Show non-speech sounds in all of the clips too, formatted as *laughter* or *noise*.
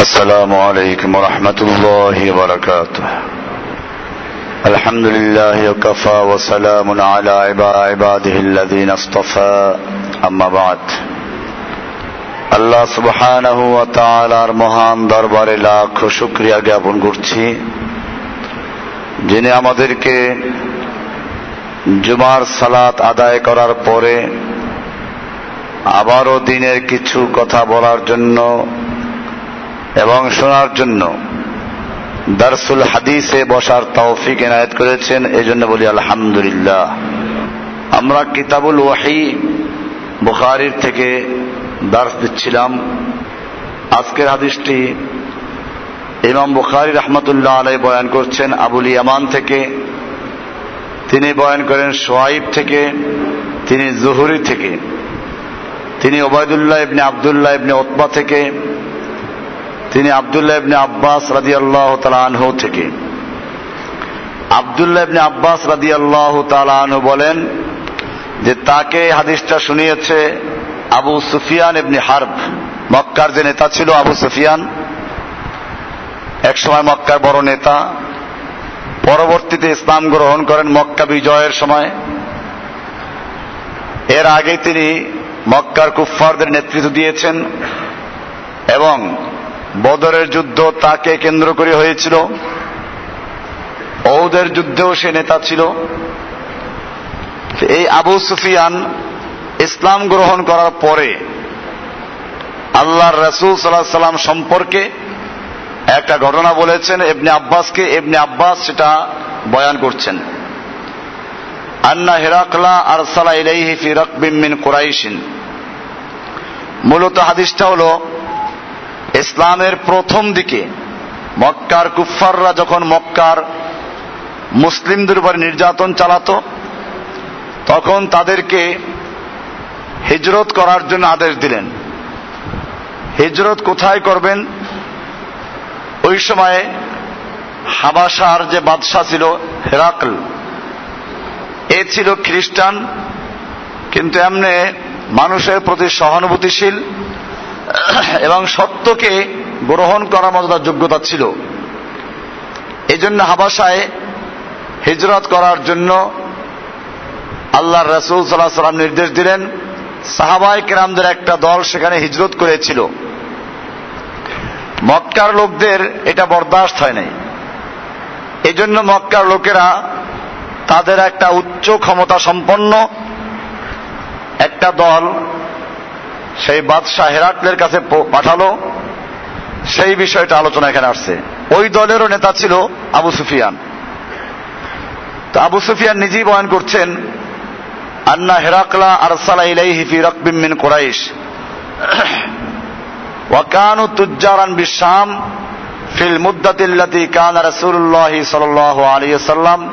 السلام عليكم ورحمة الله وبركاته الحمد لله وكفى وسلام على عباده الذين اصطفى أما بعد আল্লাহ সুবহানাহ ওয়া তাআলার মহান দরবারে লাখ শুকরিয়া জ্ঞাপন করছি যিনি আমাদেরকে জুমার সালাত আদায় করার পরে আবারও দিনের কিছু কথা বলার জন্য এবং শোনার জন্য দারসুল হাদিসে বসার তৌফিক এনায়ত করেছেন এই জন্য বলি আলহামদুলিল্লাহ। আমরা কিতাবুল ওয়াহি বুখারির থেকে দার্স দিচ্ছিলাম। আজকের হাদিসটি ইমাম বুখারি রহমতুল্লাহ আলাই বয়ান করছেন, আবুল ইয়ামান থেকে। তিনি বয়ান করেন সোয়াইব থেকে, তিনি জহুরি থেকে। তিনি ওবায়দুল্লাহ ইবনে আবদুল্লাহ ইবনে ওতবা থেকে। তিনি আবদুল্লাহ ইবনে আব্বাস রাজি আল্লাহ আনহু থেকে। আবদুল্লাহ ইবনে আব্বাস রাজি আল্লাহ আনহু বলেন যে তাকে হাদিসটা শুনিয়েছে আবু সুফিয়ান ইবনে হার্ব। মক্কার যে নেতা ছিল আবু সুফিয়ান এক সময় মক্কার বড় নেতা। পরবর্তীতে ইসলাম গ্রহণ করেন মক্কা বিজয়ের সময়। এর আগে তিনি মক্কার কুফফারদের নেতৃত্ব দিয়েছেন এবং বদরের যুদ্ধ তাকে কেন্দ্র করে হয়েছিল। ঔদের যুদ্ধেও সে নেতা ছিল। এই আবু সুফিয়ান ইসলাম গ্রহণ করার পরে আল্লাহর রসুল সাল্লাহ সাল্লাম সম্পর্কে একটা ঘটনা বলেছেন এবনে আব্বাসকে এবনে আব্বাস সেটা বয়ান করছেন। আন্না হেরাকলা আর সালা ইলাইহি ফি রাকবিম মিন কুরাইশিন। মূলত হাদিসটা হলো ইসলামের প্রথম দিকে মক্কার কুফাররা যখন মক্কার মুসলিমদের উপর নির্যাতন চালাতো, তখন তাদেরকে হিজরত করার জন্য আদেশ দিলেন। হিজরত কোথায় করবেন? ওই সময়ে হাবাসার যে বাদশাহ ছিল, হেরাকল, এ ছিল খ্রিস্টান, কিন্তু এমনি মানুষের প্রতি সহানুভূতিশীল *coughs* এবং সত্যকে গ্রহণ করার মতো তার যোগ্যতা ছিল। এই জন্য হাবাসায় হিজরত করার জন্য আল্লাহ রসুল সাল্লাহ সাল্লাম নির্দেশ দিলেন। সাহাবাই কেরামদের একটা দল সেখানে হিজরত করেছিল। মক্কার লোকদের এটা বরদাস্ত হয় নাই। এই জন্য মক্কার লোকেরা তাদের একটা উচ্চ ক্ষমতা সম্পন্ন একটা দল সেই বাদশাহ হেরাকলের কাছে পাঠালো। সেই বিষয়টা আলোচনা এখানে আসছে। ওই দলেরও নেতা ছিল আবু সুফিয়ান। তো আবু সুফিয়ান নিজেই বয়ান করছেন, আন্না হেরাকলা আরসালা ইলাইহি ফি রাকবিম মিন কুরাইশ। ওয়াকানু তুজ্জারান বিশাম ফিল মুদ্দাতিল্লাতি কানা রাসূলুল্লাহি সাল্লাল্লাহু আলাইহি সাল্লাম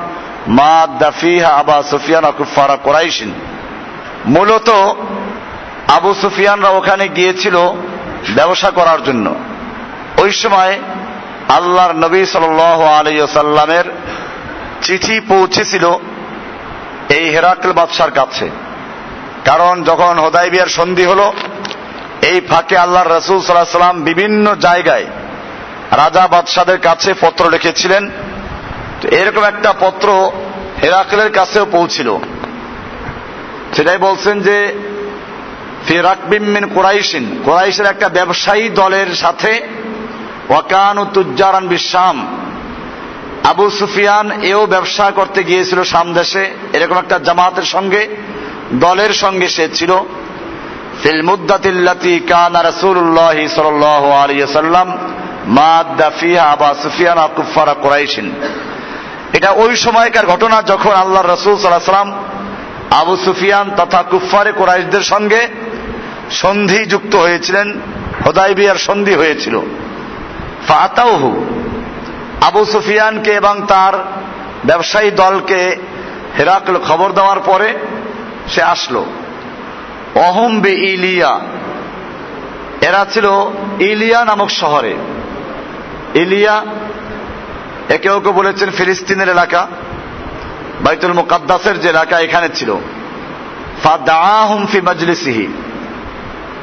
মা দাফিহা আবা সুফিয়ান কুফারা কুরাইশিন। মূলত আবু সুফিয়ানরা ওখানে গিয়েছিল ব্যবসা করার জন্য। ওই সময় আল্লাহর নবী সাল আলাইসাল্লামের চিঠি পৌঁছেছিল এই হেরাকল বাদশার কাছে। কারণ যখন হোদাইবিয়ার সন্ধি হলো, এই ফাঁকে আল্লাহর রসুল সাল্লাহ সাল্লাম বিভিন্ন জায়গায় রাজা বাদশাদের কাছে পত্র লিখেছিলেন। তো এরকম একটা পত্র হেরাকলের কাছেও পৌঁছিল। সেটাই বলছেন যে ফিরাকবিমিন কোরাইশিন। কোরাইশের একটা ব্যবসায়ী দলের সাথে ওয়াকানু তুজ্জারান বিশ্বাম আবু সুফিয়ান এও ব্যবসা করতে গিয়েছিল সাম দেশে। এরকম একটা জামাতের সঙ্গে, দলের সঙ্গে সে ছিল। ফিল মুদ্দাতিল্লাতি কানা রাসূলুল্লাহি সাল্লাল্লাহু আলাইহি সাল্লাম মাদ্দা ফিহা আবা সুফিয়ান কুফারা কুরাইশিন। এটা ওই সময়কার ঘটনা যখন আল্লাহ রসুল সাল্লাহ সাল্লাম আবু সুফিয়ান তথা কুফারে কোরাইশদের সঙ্গে সন্ধি যুক্ত হয়েছিলেন হোদাই হোদাইবিয়ার সন্ধি হয়েছিল। ফাতাউহু আবু সুফিয়ানকে এবং তার ব্যবসায়ী দলকে হেরাকল খবর দেওয়ার পরে সে আসলো। অহম বে ইলিয়া, এরা ছিল ইলিয়া নামক শহরে। ইলিয়া একে ওকে বলেছেন ফিলিস্তিনের এলাকা, বাইতুল মুকাদ্দাসের যে এলাকা এখানে ছিল। ফাদাহুম ফি মজলিসিহি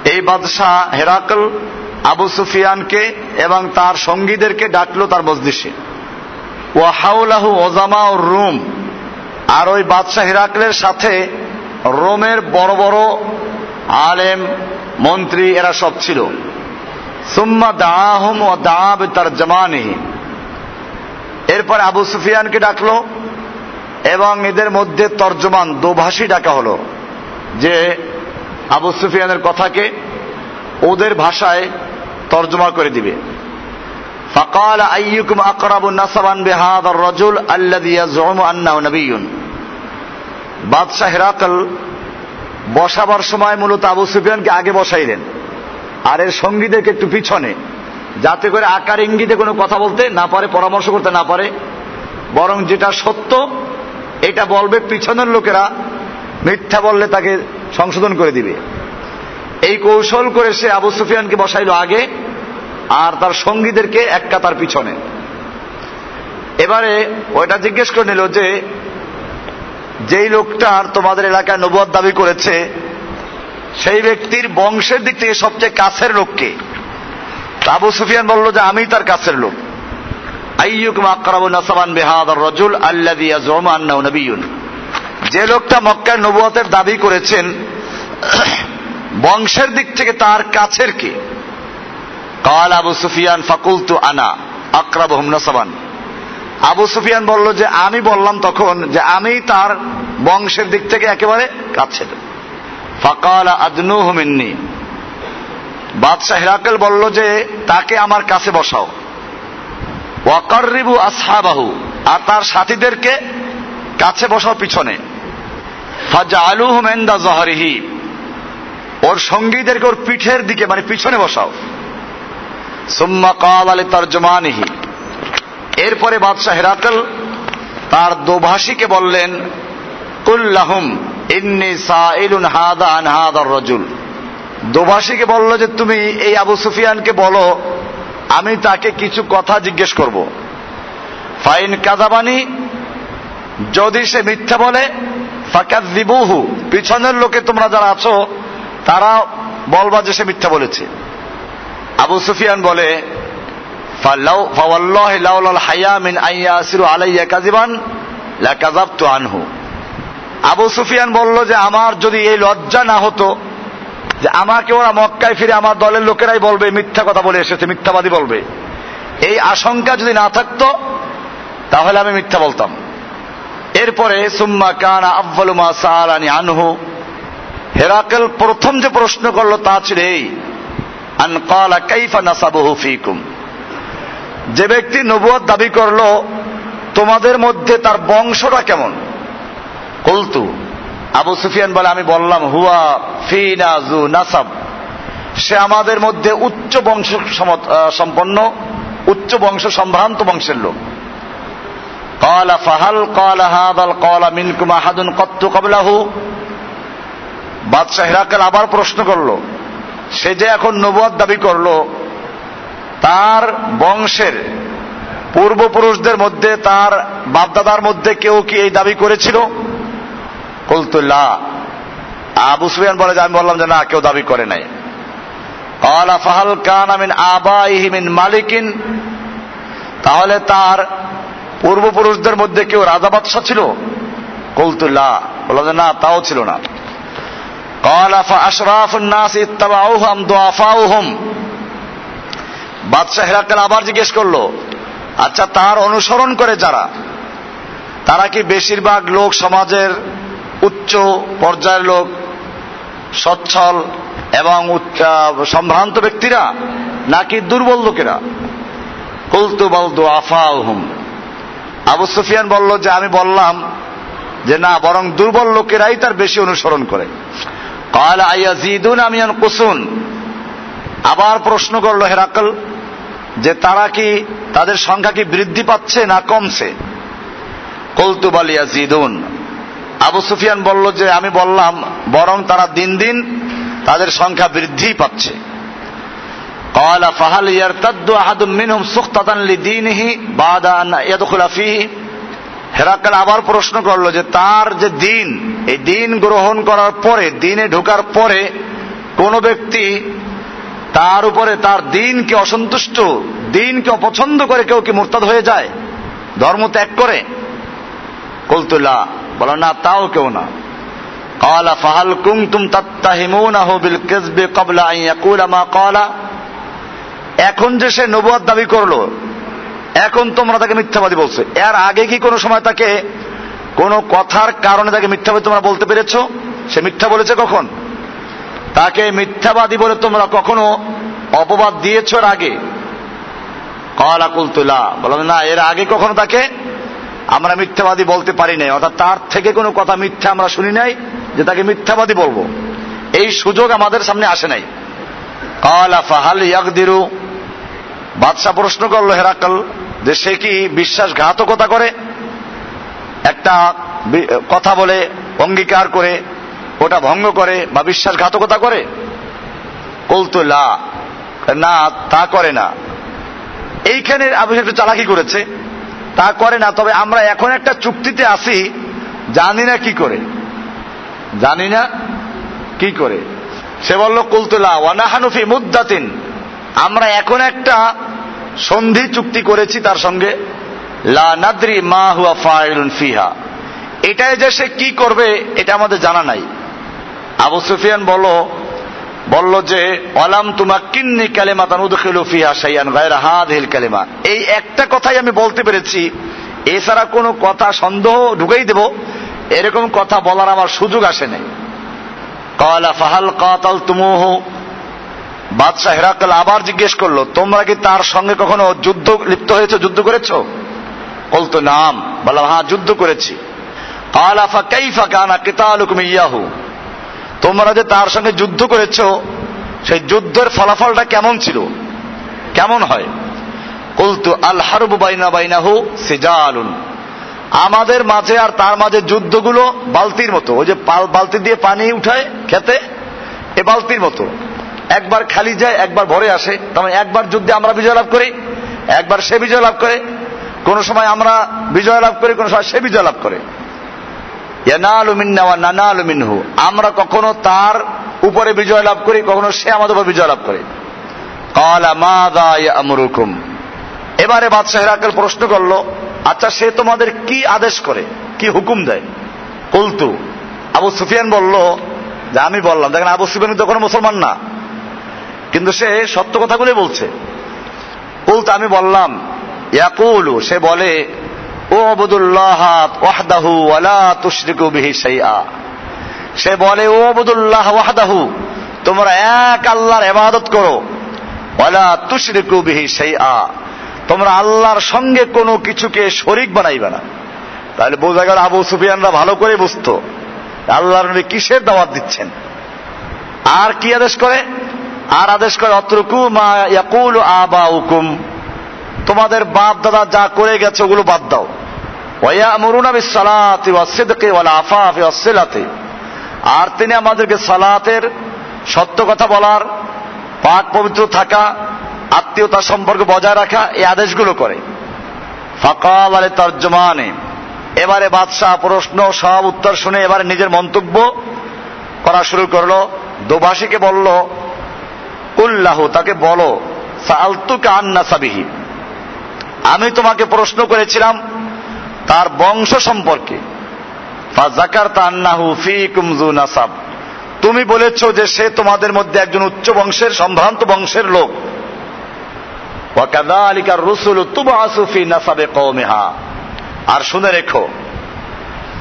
এই বাদশাহ হেরাকল আবু সুফিয়ানকে এবং তার সঙ্গীদেরকে ডাকলো তার মজলিসে। ও হাউলাহু ওজামা ও রুম। আর ওই বাদশাহ হেরাকলের সাথে রোমের বড় বড় আলেম, মন্ত্রী এরা সব ছিল। সুম্মা দাহুম ও দাব তার জামানি এরপর আবু সুফিয়ানকে ডাকলো এবং এদের মধ্যে তর্জমান দোভাষী ডাকা হলো যে আবু সুফিয়ানের কথাকে ওদের ভাষায় তর্জমা করে দিবে فقال أيكم أقرب نسبا بهذا الرجل الذي يزعم أنه نبي বাদশাহ হেরাকল বসাবার সময় মূলত আবু সুফিয়ানকে আগে বসাইলেন আর এর সঙ্গীদেরকে একটু পিছনে যাতে করে আকার ইঙ্গিতে কোনো কথা বলতে না পারে পরামর্শ করতে না পারে বরং যেটা সত্য এটা বলবে পিছনের লোকেরা মিথ্যা বললে তাকে সংশোধন করে দিবে। এই কৌশল করে সে আবু সুফিয়ানকে বসাইল আগে, আর তার সঙ্গীদেরকে এক কাতার পিছনে। এবারে ওইটা জিজ্ঞেস করে নিল যে, যেই লোকটার তোমাদের এলাকায় নবুয়াদ দাবি করেছে, সেই ব্যক্তির বংশের দিক থেকে সবচেয়ে কাছের লোককে আবু সুফিয়ান বলল যে আমি তার কাছের লোক। আইয়ুকুম আকরাবু নাসাবান বিহাদ রজুল আল্লাযী ইয়াজুমু নাবিয়্যুন যে লোকটা মক্কার নবুয়তের দাবি করেছেন, বংশের দিক থেকে তার কাছের কে? কাল আবু সুফিয়ান ফাকুলতু আনা, আকরাবহুম নাসাবান। আবু সুফিয়ান বলল যে, আমি বললাম তখন যে, আমি তার বংশের দিক থেকে একেবারে কাছের। ফাকাল আদনু মিন্নি। বাদশাহ হিরাকেল বলল যে, তাকে আমার কাছে বসাও। ওয়াকারিবু আসহাবাহু, আর তার সাথীদেরকে কাছে বসাও পিছনে। আলু হুমেন্দা জহরিহি ওর সঙ্গীদেরকে ওর পিঠের দিকে মানে পিছনে বসাও। সুম্মা কাল আলী তর্জমানিহি এরপরে বাদশাহ হেরাকল তার দোভাষীকে বললেন কুল্লাহুম ইন্নি সাইলুন হাদা আন হাদার রজুল। দোভাষীকে বলল যে, তুমি এই আবু সুফিয়ানকে বলো, আমি তাকে কিছু কথা জিজ্ঞেস করব। ফাইন কাদাবানি যদি সে মিথ্যা বলে পিছনের লোকে তোমরা যারা আছো, তারা বলবা যে সে মিথ্যা বলেছে। আবু সুফিয়ান বলে আবু সুফিয়ান বলল যে, আমার যদি এই লজ্জা না হতো, যে আমাকে ওরা মক্কায় ফিরে আমার দলের লোকেরাই বলবে, মিথ্যা কথা বলে এসেছে, মিথ্যাবাদী বলবে। এই আশঙ্কা যদি না থাকতো, তাহলে আমি মিথ্যা বলতাম। এরপরে, সুম্মা কানা আব্বালুমা সালানি আনহু। হেরাকেল প্রথম যে প্রশ্ন করল তা ছিল এই, আন কাইফা নাসাবহু ফিকুম। যে ব্যক্তি নবুয়াদ দাবি করল, তোমাদের মধ্যে তার বংশটা কেমন? কলতু। আবু সুফিয়ান বলে, আমি বললাম, হুয়া ফিনাজু নাসাব। সে আমাদের মধ্যে উচ্চ বংশ সম্পন্ন, উচ্চ বংশ সম্ভ্রান্ত বংশের লোক। قال فهل قال هذا القول منكم احد قط قبله বাদশাহ হিরাকেল আবার প্রশ্ন করলো সে যে এখন নবুয়াদ দাবি করলো তার বংশের পূর্বপুরুষদের মধ্যে তার বাপদাদার মধ্যে কেউ কি এই দাবি করেছিল কলতুল্লাহ আবু সুফিয়ান বলে যে আমি বললাম যে না কেউ দাবি করে নাই আলা ফাহাল কান আমিন আবাইহি মিন মালিকিন তাহলে তার পূর্বপুরুষদের মধ্যে কেউ রাজা বাদশাহ ছিল? কলতুল্লাহ বলা যায় না, তাও ছিল না। বাদশাহ হেরাকাল আবার জিজ্ঞেস করল আচ্ছা তার অনুসরণ করে যারা, তারা কি বেশিরভাগ লোক সমাজের উচ্চ পর্যায়ের লোক, সচ্ছল এবং সম্ভ্রান্ত ব্যক্তিরা, নাকি দুর্বল লোকেরা? কলতুবাল দোয়াফা হুম আবু সুফিয়ান বলল, যে আমি বললাম, যে না, বরং দুর্বল লোকেরাই তার বেশি অনুসরণ করে। কুসুন আবার প্রশ্ন করল হেরাকল যে তারা কি তাদের সংখ্যা কি বৃদ্ধি পাচ্ছে না কমছে? কৌতুবাল ইয়াজিদুন। আবু সুফিয়ান বলল, যে আমি বললাম, বরং তারা দিন দিন তাদের সংখ্যা বৃদ্ধি পাচ্ছে। قال فهل يرتد احد منهم سخطة لدينه بعد ان يدخل فيه হেরাকাল আবার প্রশ্ন করলো যে তার যে দিন এই দিন গ্রহণ করার পরে দিনে ঢোকার পরে কোন ব্যক্তি তার উপরে তার দিনকে অসন্তুষ্ট দিনকে অপছন্দ করে কেউ কি মোরতাদ হয়ে যায় ধর্ম ত্যাগ করে কলতুল্লাহ বলো না তাও কেউ না قال فهل كنتم تتهمونه بالكذب قبل ان يقول ما قال এখন যে সে নবুয়াদ দাবি করল, এখন তোমরা তাকে মিথ্যাবাদী বলছো। এর আগে কি কোনো সময় তাকে কোনো কথার কারণে তাকে মিথ্যাবাদী তোমরা বলতে পেরেছ? সে মিথ্যা বলেছে কখন? তাকে মিথ্যাবাদী বলে তোমরা কখনো অপবাদ দিয়েছ এর আগে? বললাম না, এর আগে কখনো তাকে আমরা মিথ্যাবাদী বলতে পারি নাই। অর্থাৎ তার থেকে কোনো কথা মিথ্যা আমরা শুনি নাই যে তাকে মিথ্যাবাদী বলব। এই সুযোগ আমাদের সামনে আসে নাই। কলা ফাহাল ইয়াকদিরু বাদশাহ প্রশ্ন করল হেরাকল যে সে কি বিশ্বাসঘাতকতা করে? একটা কথা বলে, অঙ্গীকার করে, ওটা ভঙ্গ করে বা বিশ্বাসঘাতকতা করে? কলতুল্লা না, তা করে না। এইখানে আবু একটু চালাকি করেছে। তা করে না, তবে আমরা এখন একটা চুক্তিতে আসি জানি না কি করে। জানি না কি করে। সে বলল কুলতুলা ওয়ানাহানুফি মুদাতিন আমরা এখন একটা সন্ধি চুক্তি করেছি তার সঙ্গে, লা নাদ্রি মা হুয়া ফাইলুন ফিহা। এটাই যে সে কি করবে, এটা আমাদের জানা নাই। আবু সুফিয়ান বলো বলল যে অলাম তুমা কিন্নি কালেমা তানুদখিলু ফিহা গায়রা হাদিল কালেমা। এই একটা কথাই আমি বলতে পেরেছি। এছাড়া কোনো কথা সন্দেহ ঢুকেই দেব, এরকম কথা বলার আমার সুযোগ আসে নাই। কলা ফাহাল কাতাল তুমুহু বাদশাহ হেরাকাল আবার জিজ্ঞেস করল, তোমরা কি তার সঙ্গে কখনো যুদ্ধ, লিপ্ত হয়েছে, যুদ্ধ করেছ? বলতো নাম। বললাম হ্যাঁ যুদ্ধ করেছি। আলাফা কাইফা কানা কিতালুকুম ইয়াহু। তোমরা যে তার সঙ্গে যুদ্ধ করেছ, সেই যুদ্ধের ফলাফলটা কেমন ছিল? কেমন হয়? কলতু, আল বাইনা বাইনাহু সিজালুন। আমাদের মাঝে আর তার মাঝে যুদ্ধগুলো বালতির মতো। ওই যে বালতি দিয়ে পানি উঠায় খেতে, এ বালতির মতো। একবার খালি যায়, একবার ভরে আসে। তখন একবার যুদ্ধে আমরা বিজয় লাভ করি, একবার সে বিজয় লাভ করে। কোন সময় আমরা বিজয় লাভ করি, কোন সময় সে বিজয় লাভ করে। আমরা কখনো তার উপরে বিজয় লাভ করি, কখনো সে আমাদের উপর বিজয় লাভ করে। এবারে বাদশাহ প্রশ্ন করল আচ্ছা সে তোমাদের কি আদেশ করে? কি হুকুম দেয়? কলতু। আবু সুফিয়ান বলল যে আমি বললাম, দেখেন, আবু সুফিয়ান তো কোনো মুসলমান না। কিন্তু সে সত্য কথাগুলি বলছে। কলতু আমি বললাম ইয়াকুলু সে বলে, ও আবুদুল্লাহ সে বলে, ও আবুদুল্লাহ, ওয়াহদাহু, তোমরা এক আল্লাহর ইবাদত করো, ওয়ালা তুশরিকু বিহি শাইআ। তোমরা আল্লাহর সঙ্গে কোনো কিছুকে শরিক বানাইবে না। তাহলে বোঝা গেল আবু সুফিয়ানরা ভালো করে বুঝতো, আল্লাহর নবী কিসের দাওয়াত দিচ্ছেন। আর কি আদেশ করে? আর আদেশ করে, অত্রকু মা ইয়াকুল আবা হুকুম তোমাদের বাপ দাদা যা করে গেছে, ওগুলো বাদ দাও। আর তিনি আমাদেরকে সালাতের সত্য কথা বলার, পাক পবিত্র থাকা, আত্মীয়তা সম্পর্ক বজায় রাখা, এই আদেশগুলো করে। ফাকাল আলে তর্জমানে এবারে বাদশাহ প্রশ্ন, সব উত্তর শুনে এবারে নিজের মন্তব্য করা শুরু করল। দোভাষীকে বলল উল্লাহ তাকে বলো আমি তোমাকে প্রশ্ন করেছিলাম তার বংশ সম্পর্কে। তুমি বলেছ যে সে তোমাদের মধ্যে একজন উচ্চ বংশের, সম্ভ্রান্ত বংশের লোক। আর শুনে রেখো,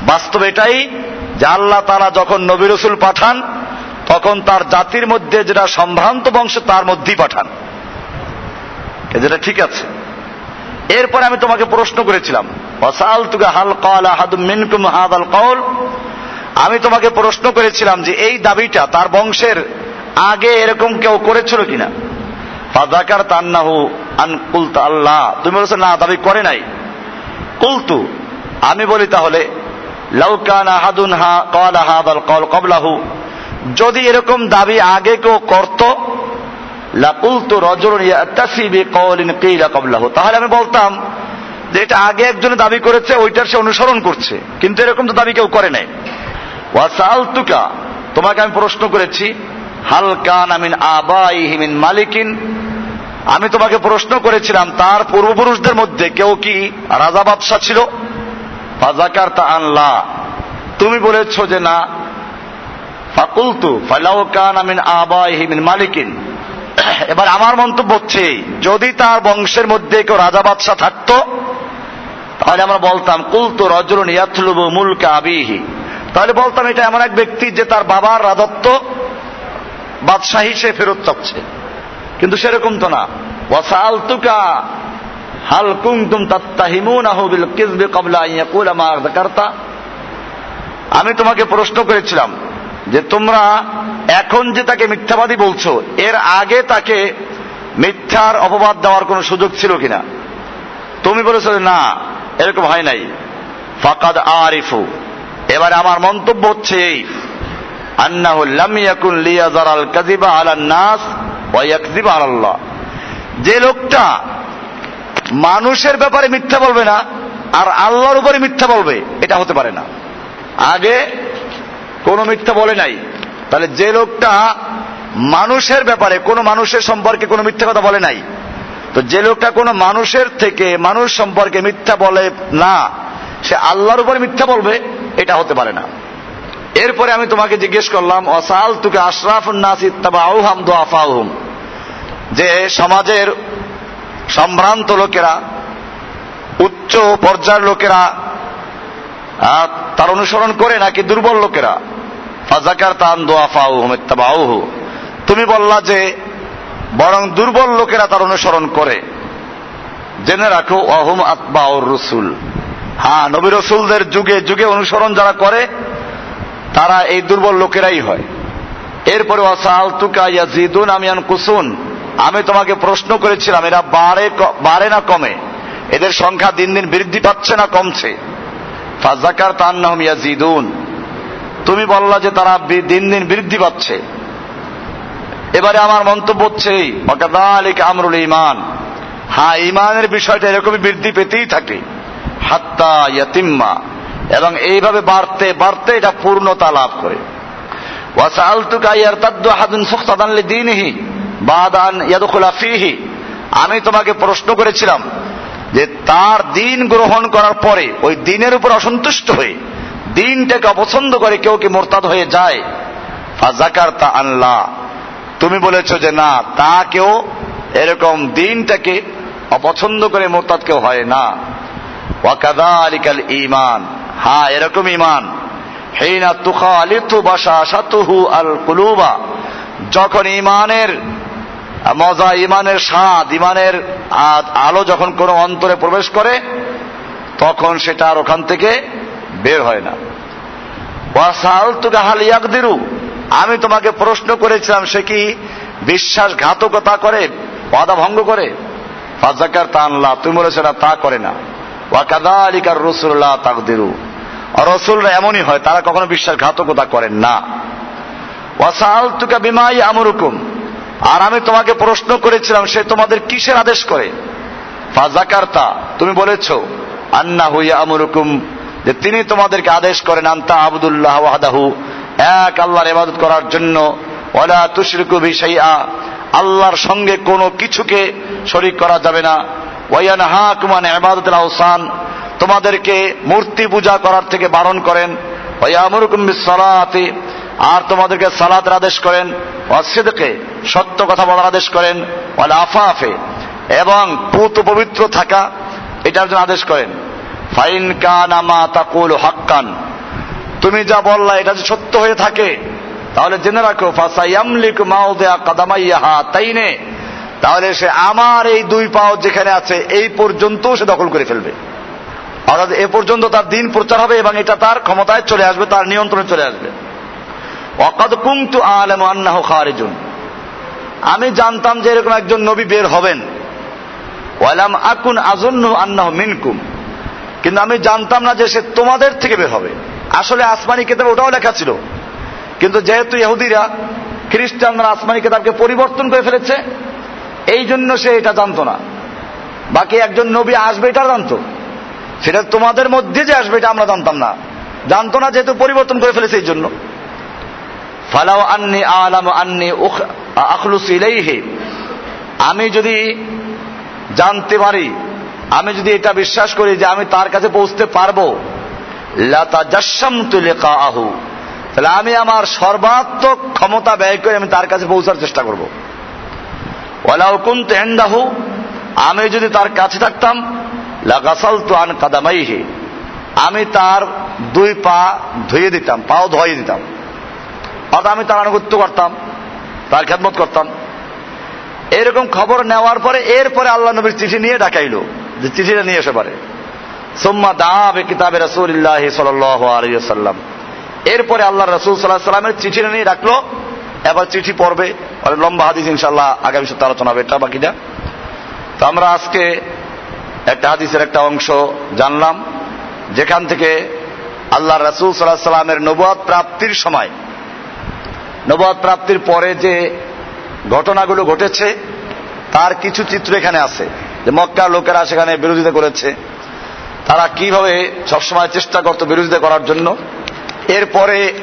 বাস্তব এটাই যে আল্লাহ তারা যখন নবী রসুল পাঠান তখন তার জাতির মধ্যে যেটা সম্ভ্রান্ত বংশ, তার মধ্যেই পাঠান। যেটা ঠিক আছে। এরপরে আমি তোমাকে প্রশ্ন করেছিলাম হাল কল আমি তোমাকে প্রশ্ন করেছিলাম যে এই দাবিটা তার বংশের আগে এরকম কেউ করেছিল কিনা। ফাদাকার তান্নাহু আন কুলতা, আল্লাহ, তুমি বলেছ, না, দাবি করে নাই। কুলতু, আমি বলি তাহলে লাউকান আহাদুন হা কল হাদাল কল কবলাহু। যদি এরকম দাবি আগে কেউ করত তাহলে আমি বলতাম যে এটা আগে একজনে দাবি করেছে, ওইটার সে অনুসরণ করছে। কিন্তু এরকম তো দাবি কেউ করে নাই। ওয়াসালতুকা তোমাকে আমি প্রশ্ন করেছি, হাল কান আমিন আবাইহি মিন মালিকিন? আমি তোমাকে প্রশ্ন করেছিলাম, তার পূর্বপুরুষদের মধ্যে কেউ কি রাজা বাদশাহ ছিল? আনলা তুমি বলেছ যে না ফাকুলতু ফালাউ কান আমিন আবাইহি মিন মালিকিন। এবার আমার মন্তব্য হচ্ছে, যদি তার বংশের মধ্যে কেউ রাজা বাদশাহ থাকতো, তাহলে আমরা বলতাম, কুলতু রজরুন ইয়াতলুবু মুলকা আবিহি। তাহলে বলতাম, এটা এমন এক ব্যক্তি যে তার বাবার রাজত্ব বাদশাহী সে ফেরত চাচ্ছে। কিন্তু সেরকম তো না। ওয়াসালতুকা, হাল কুনতুম তাত্তাহিমুনাহু বিল কিযবি ক্বাবলা আন ইয়াকুলা মা যাকারতা। আমি তোমাকে প্রশ্ন করেছিলাম যে তোমরা এখন যে তাকে মিথ্যাবাদী বলছো, এর আগে তাকে মিথ্যার অপবাদ দেওয়ার কোনো সুযোগ ছিল কিনা? তুমি বলেছ না, এরকম হয় নাই। ফাকাদ আরিফু। এবারে আমার মন্তব্য হচ্ছে এই। আন্নাহু লাম ইয়াকুন লিয়াজার আল কাযিবা আলা নাস ওয়া ইয়াকযিবা আলা আল্লাহ যে লোকটা মানুষের ব্যাপারে মিথ্যা বলবে না, আর আল্লাহর উপরে মিথ্যা বলবে, এটা হতে পারে না। আগে কোনো মিথ্যা বলে নাই। তাহলে যে লোকটা মানুষের ব্যাপারে, কোনো মানুষের সম্পর্কে কোনো মিথ্যা কথা বলে নাই। তো যে লোকটা কোনো মানুষের থেকে মানুষ সম্পর্কে মিথ্যা বলে না, সে আল্লাহর উপরে মিথ্যা বলবে, এটা হতে পারে না। এরপরে আমি তোমাকে জিজ্ঞেস করলাম, অসাল তুকে আশরাফ নাস ইত্তাবাউহাম দোয়াফাউহুম যে সমাজের সম্ভ্রান্ত লোকেরা, উচ্চ পর্যায়ের লোকেরা তার অনুসরণ করে নাকি দুর্বল লোকেরা ফাজাকার তান ইত্তাবাউহু। তুমি বললা যে, বরং দুর্বল লোকেরা তার অনুসরণ করে। জেনে রাখো অহুম আতবাউর রসুল। হ্যাঁ নবী রসুলদের যুগে যুগে অনুসরণ যারা করে, তারা এই দুর্বল লোকেরাই হয়। এরপরে ওয়াসাল তুকা ইয়াজিদুন আমিয়ান কুসুন আমি তোমাকে প্রশ্ন করেছিলাম, এরা বাড়ে বাড়ে না কমে? এদের সংখ্যা দিন দিন বৃদ্ধি পাচ্ছে না কমছে? ফাজাকার তান্নাহম ইয়াজিদুন। তুমি বললা যে তারা দিন দিন বৃদ্ধি পাচ্ছে। এবারে আমার মন্তব্য হচ্ছে আমরুল ইমান হ্যাঁ ইমানের বিষয়টা এরকমই বৃদ্ধি পেতেই থাকে। হাত্তা ইয়াতিম্মা। এবং এইভাবে বাড়তে বাড়তে এটা পূর্ণতা লাভ করে। আমি তোমাকে প্রশ্ন করেছিলাম যে তার দিন গ্রহণ করার পরে ওই দিনের উপর অসন্তুষ্ট হয়ে দিনটাকে অপছন্দ করে কেউ কি মোরতাদ হয়ে যায়? ফাজাকার তা আনলা। তুমি বলেছ যে না, তা কেউ এরকম দিনটাকে অপছন্দ করে মোরতাদ কেউ হয় না। ওয়াকাদা আলিকাল ইমান হ্যাঁ এরকম ইমান হেইনা তুখা আলিতু বাসা সাতুহু আল কুলুবা। যখন ইমানের মজা ইমানের স্বাদ ইমানের আলো যখন কোনো অন্তরে প্রবেশ করে, তখন সেটা আর ওখান থেকে বের হয় না। আমি তোমাকে প্রশ্ন করেছিলাম, সে কি বিশ্বাসঘাতকতা করে ওয়াদা ভঙ্গ করে তুমি বলেছ, না, তা করে না। ওয়াকাদা রসুল্লাহ তাকদিরু। রসুলরা এমনই হয়, তারা কখনো বিশ্বাসঘাতকতা করেন না। ওয়াসাল তুকা বিমাই আমরুকুম আর আমি তোমাকে প্রশ্ন করেছিলাম, সে তোমাদের কিসের আদেশ করে? ফাজাকারতা, তুমি বলেছ আন্না হুইয়া আমরুকুম যে তিনি তোমাদেরকে আদেশ করেন, আন্তা আবদুল্লাহ ওয়াহাদাহু, এক আল্লাহর ইবাদত করার জন্য, ওয়ালা তুশরিকু বিশাইআ আল্লাহর সঙ্গে কোনো কিছুকে শরিক করা যাবে না। ওয়ায়ানহাকুম আন ইবাদাতিল আওসান, তোমাদেরকে মূর্তি পূজা করার থেকে বারণ করেন। ওয়ায়ামুরুকুম বিসসালাতি আর তোমাদেরকে সালাতের আদেশ করেন। অসিদকে সত্য কথা বলার আদেশ করেন। ওয়াল আফাফে, এবং পুত পবিত্র থাকা, এটার জন্য আদেশ করেন। ফাইন কান আমা তাকুল হাক্কান। তুমি যা বললা, এটা যে সত্য হয়ে থাকে, তাহলে জেনে রাখো ফাসাইয়ামলিক মাউদিয়া কাদামাইয়াহা তাইনে তাহলে সে আমার এই দুই পাও যেখানে আছে, এই পর্যন্ত সে দখল করে ফেলবে। অর্থাৎ এ পর্যন্ত তার দিন প্রচার হবে এবং এটা তার ক্ষমতায় চলে আসবে, তার নিয়ন্ত্রণে চলে আসবে। অকাদ কুমতু আলম আন্নাহ খারিজুন। আমি জানতাম যে এরকম একজন নবী বের হবেন। ওয়ালাম আকুন আজন্নু আন্নাহ মিনকুম। কিন্তু আমি জানতাম না যে সে তোমাদের থেকে বের হবে। আসলে আসমানি কেতাবে ওটাও লেখা ছিল। কিন্তু যেহেতু ইহুদিরা, খ্রিস্টানরা আসমানি কেতাবকে পরিবর্তন করে ফেলেছে এই জন্য সে এটা জানতো না। বাকি একজন নবী আসবে এটা জানতো। সেটা তোমাদের মধ্যে যে আসবে এটা আমরা জানতাম না। জানতো না যেহেতু পরিবর্তন করে ফেলেছে এই জন্য ফালাও আন্নি আলাম আন্নি আখলুস ইলাইহি। আমি যদি জানতে পারি আমি যদি এটা বিশ্বাস করি যে আমি তার কাছে পৌঁছতে পারব আহু তাহলে আমি আমার সর্বাত্মক ক্ষমতা ব্যয় করে আমি তার কাছে পৌঁছার চেষ্টা করব। ওলাউ কুন্ত হেন্দাহু আমি যদি তার কাছে থাকতাম লাগাসাল তো আন কাদামাইহে, আমি তার দুই পা ধুয়ে দিতাম, পাও ধুয়ে দিতাম। অর্থাৎ আমি তার আনুগত্য করতাম, তার খেদমত করতাম। এরকম খবর নেওয়ার পরে, এরপরে আল্লাহ নবীর চিঠি নিয়ে ডাকাইলো। যে চিঠিটা নিয়ে এসে পারে। সোম্মা দাবে কিতাবে রসুল্লাহ সাল্লাম এরপরে আল্লাহ রসুল সাল্লাহ সাল্লামের চিঠি নিয়ে রাখল। এবার চিঠি পড়বে। অনেক লম্বা হাদিস ইনশাল্লাহ আগামী সপ্তাহে আলোচনা হবে। এটা বাকিটা। তো আমরা আজকে একটা হাদিসের একটা অংশ জানলাম। যেখান থেকে আল্লাহ রসুল সাল্লাহ সাল্লামের নবাদ প্রাপ্তির সময় নবাদ প্রাপ্তির পরে যে ঘটনাগুলো ঘটেছে, তার কিছু চিত্র এখানে আছে। যে মক্কার লোকেরা সেখানে বিরোধিতা করেছে। তারা কীভাবে সবসময় চেষ্টা করত বিরোধিতা করার জন্য? এরপরে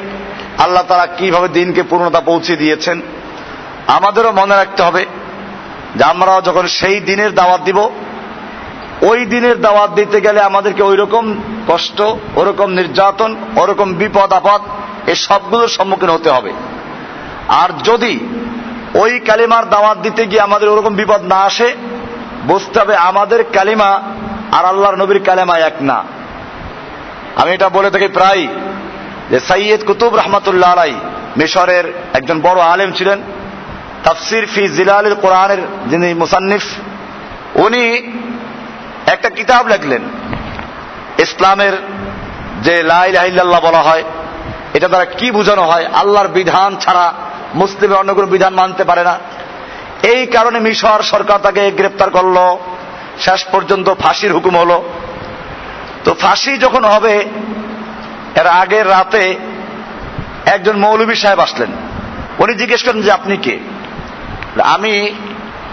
আল্লাহ তারা কীভাবে দিনকে পূর্ণতা পৌঁছে দিয়েছেন? আমাদেরও মনে রাখতে হবে যে আমরাও যখন সেই দিনের দাওয়াত দিব, ওই দিনের দাওয়াত দিতে গেলে আমাদেরকে ওই রকম কষ্ট, ওরকম নির্যাতন, ওরকম বিপদ, আপদ এই সবগুলোর সম্মুখীন হতে হবে। আর যদি ওই কালিমার দাওয়াত দিতে গিয়ে আমাদের ওরকম বিপদ না আসে বুঝতে হবে আমাদের কালিমা আর আল্লাহর নবীর কালেমা এক না। আমি এটা বলে থাকি প্রায় যে সৈয়দ কুতুব রহমতুল্লাহ আলাই মিশরের একজন বড় আলেম ছিলেন। তাফসির ফি জিলাল কোরআনের যিনি মুসান্নিফ, উনি একটা কিতাব লেখলেন। ইসলামের যে লাইল্লাহ বলা হয়, এটা দ্বারা কি বোঝানো হয়? আল্লাহর বিধান ছাড়া মুসলিমের অন্য কোনো বিধান মানতে পারে না। এই কারণে মিশর সরকার তাকে গ্রেপ্তার করল। শেষ পর্যন্ত ফাঁসির হুকুম হলো। তো ফাঁসি যখন হবে, এর আগের রাতে একজন মৌলবী সাহেব আসলেন। উনি জিজ্ঞেস করেন যে, আপনি কে? আমি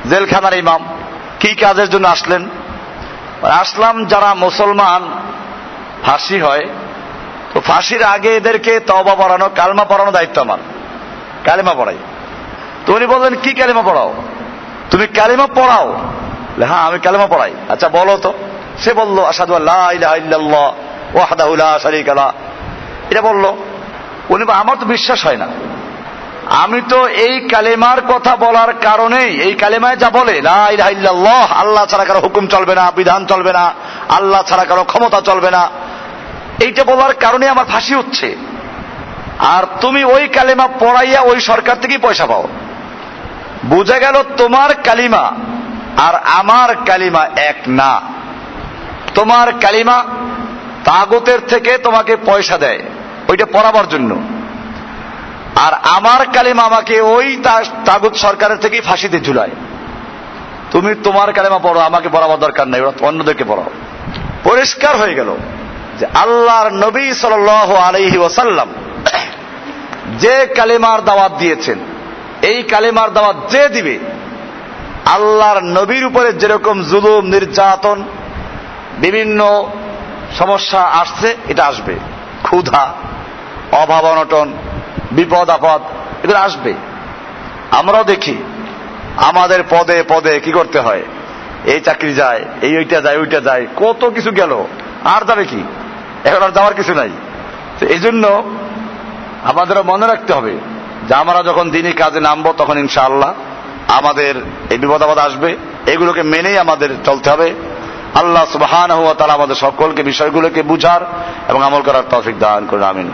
জেলখানার ইমাম। কি কাজের জন্য আসলেন? আসলাম যারা মুসলমান, ফাঁসি হয়। তো ফাঁসির আগে এদেরকে তবা পড়ানো, কালমা পড়ানো দায়িত্ব আমার। কালিমা পড়াই। তো উনি বললেন, কি কালিমা পড়াও? তুমি কালিমা পড়াও? হ্যাঁ আমি কালিমা পড়াই। আচ্ছা বলো তো। সে বলল এটা বলল, উনি আমার তো বিশ্বাস হয় না। আমি তো এই কালেমার কথা বলার কারণেই, এই কালেমায় যা বলে লাহ আল্লাহ ছাড়া কারও হুকুম চলবে না, বিধান চলবে না, আল্লাহ ছাড়া কারও ক্ষমতা চলবে না, এইটা বলার কারণে আমার ফাঁসি হচ্ছে। আর তুমি ওই কালেমা পড়াইয়া ওই সরকার থেকেই পয়সা পাও। বোঝা গেল তোমার কালিমা, আর আমার কালিমা এক না। তোমার কালিমা তাগতের থেকে তোমাকে পয়সা দেয়, ওইটা পড়াবার জন্য। আর আমার কালিমা আমাকে ওই তাগুত সরকারের থেকেই ফাঁসিতে ঝুলায়। তুমি তোমার কালিমা পড়ো, আমাকে পড়াবার দরকার নাই অন্যদেরকে পড়াও। পরিষ্কার হয়ে গেল যে আল্লাহর নবী সাল আলহি ওসাল্লাম যে কালিমার দাওয়াত দিয়েছেন এই কালিমার দাওয়াত যে দিবে, আল্লাহর নবীর উপরে যেরকম জুলুম, নির্যাতন, বিভিন্ন সমস্যা আসছে, এটা আসবে। ক্ষুধা, অভাব, অনটন, বিপদ, আপদ, এগুলো আসবে। আমরাও দেখি, আমাদের পদে পদে কি করতে হয়? এই চাকরি যায়, এই ওইটা যায় ওইটা যায়, কত কিছু গেল। আর যাবে কি? এখন আর যাওয়ার কিছু নাই। এই জন্য আমাদেরও মনে রাখতে হবে যে আমরা যখন দিনই কাজে নামবো, তখন ইনশাআল্লাহ আমাদের এই বিপদ আপদ আসবে। এগুলোকে মেনেই আমাদের চলতে হবে। আল্লাহ সুবাহান হুয়া তারা আমাদের সকলকে বিষয়গুলোকে বুঝার এবং আমল করার তফিক দান করে আমিন।